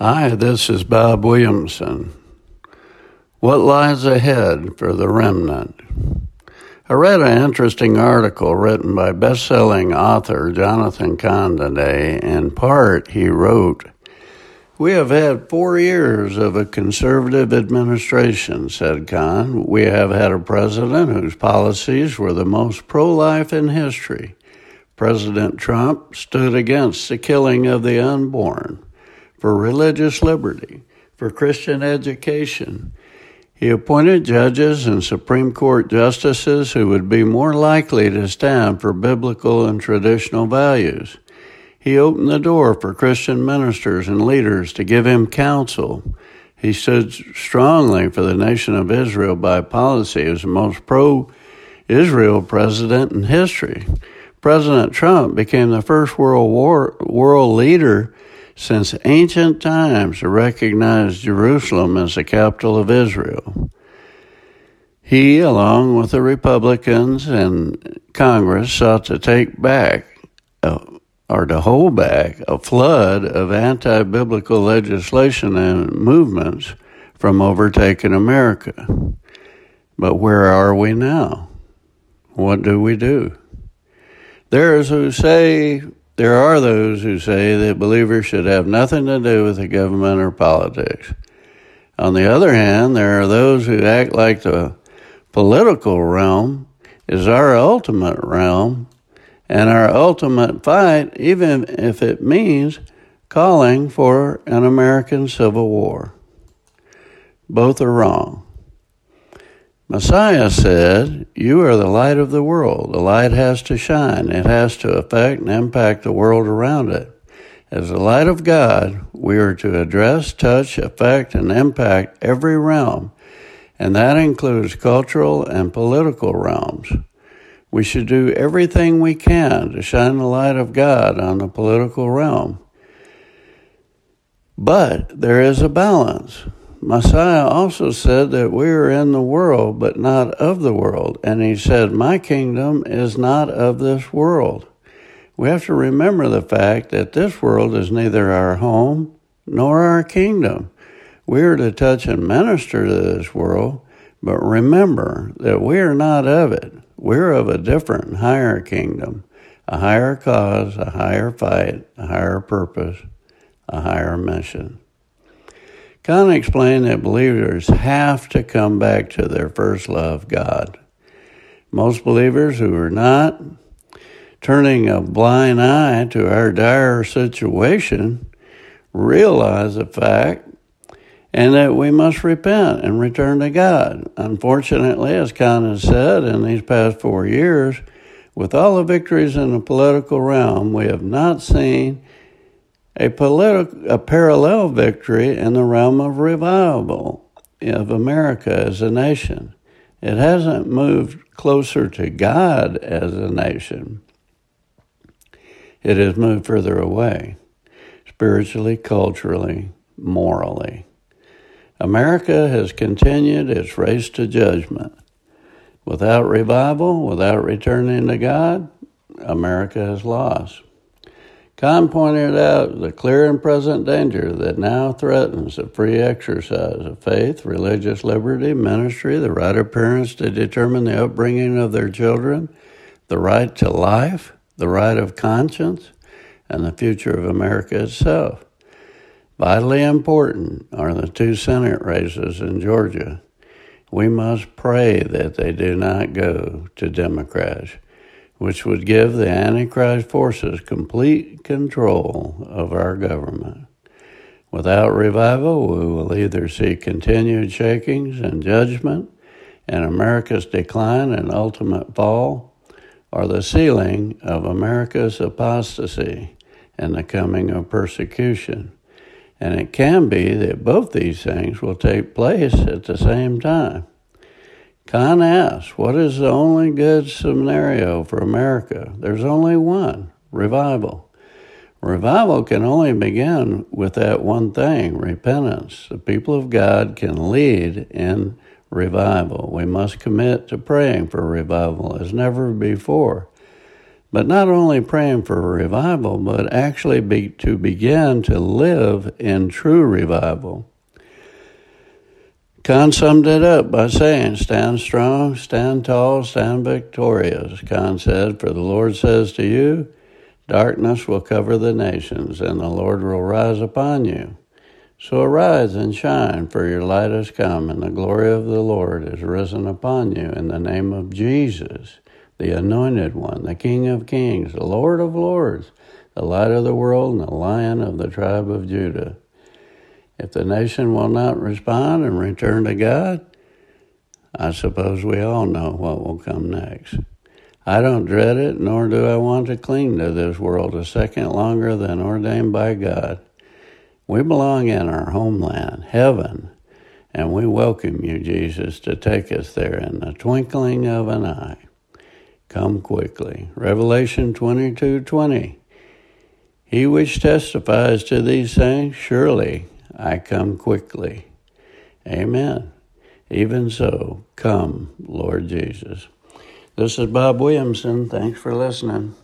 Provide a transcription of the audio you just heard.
Hi, this is Bob Williamson. What lies ahead for the remnant? I read an interesting article written by best-selling author Jonathan Cahn today. In part, he wrote, We have had four years of a conservative administration, said Cahn. We have had a president whose policies were the most pro-life in history. President Trump stood against the killing of the unborn for religious liberty, for Christian education. He appointed judges and Supreme Court justices who would be more likely to stand for biblical and traditional values. He opened the door for Christian ministers and leaders to give him counsel. He stood strongly for the nation of Israel by policy as the most pro Israel president in history. President Trump became the first world war, world leader since ancient times to recognize Jerusalem as the capital of Israel. He, along with the Republicans and Congress, sought to take back uh, or to hold back a flood of anti biblical legislation and movements from overtaking America. But where are we now? What do we do? There's who say there are those who say that believers should have nothing to do with the government or politics. On the other hand, there are those who act like the political realm is our ultimate realm and our ultimate fight, even if it means calling for an American Civil War. Both are wrong. Messiah said, You are the light of the world. The light has to shine, it has to affect and impact the world around it. As the light of God, we are to address, touch, affect, and impact every realm, and that includes cultural and political realms. We should do everything we can to shine the light of God on the political realm. But there is a balance. Messiah also said that we are in the world, but not of the world. And he said, My kingdom is not of this world. We have to remember the fact that this world is neither our home nor our kingdom. We are to touch and minister to this world, but remember that we are not of it. We're of a different, higher kingdom, a higher cause, a higher fight, a higher purpose, a higher mission. Cahn explained that believers have to come back to their first love, God. Most believers who are not turning a blind eye to our dire situation realize the fact and that we must repent and return to God. Unfortunately, as Cahn has said in these past four years, with all the victories in the political realm, we have not seen a, politi- a parallel victory in the realm of revival of America as a nation. It hasn't moved closer to God as a nation. It has moved further away, spiritually, culturally, morally. America has continued its race to judgment. Without revival, without returning to God, America has lost. Cahn pointed out the clear and present danger that now threatens the free exercise of faith, religious liberty, ministry, the right of parents to determine the upbringing of their children, the right to life, the right of conscience, and the future of America itself. Vitally important are the two Senate races in Georgia. We must pray that they do not go to Democrats which would give the Antichrist forces complete control of our government. Without revival, we will either see continued shakings and judgment and America's decline and ultimate fall, or the sealing of America's apostasy and the coming of persecution. And it can be that both these things will take place at the same time. Cahn asks, What is the only good scenario for America? There's only one revival. Revival can only begin with that one thing repentance. The people of God can lead in revival. We must commit to praying for revival as never before. But not only praying for revival, but actually be, to begin to live in true revival. Cahn summed it up by saying, Stand strong, stand tall, stand victorious. Cahn said, For the Lord says to you, Darkness will cover the nations, and the Lord will rise upon you. So arise and shine, for your light has come, and the glory of the Lord is risen upon you in the name of Jesus, the Anointed One, the King of Kings, the Lord of Lords, the light of the world, and the Lion of the tribe of Judah. If the nation will not respond and return to God, I suppose we all know what will come next. I don't dread it, nor do I want to cling to this world a second longer than ordained by God. We belong in our homeland, heaven, and we welcome you, Jesus, to take us there in the twinkling of an eye. Come quickly. Revelation 22 20. He which testifies to these things, surely I come quickly. Amen. Even so, come, Lord Jesus. This is Bob Williamson. Thanks for listening.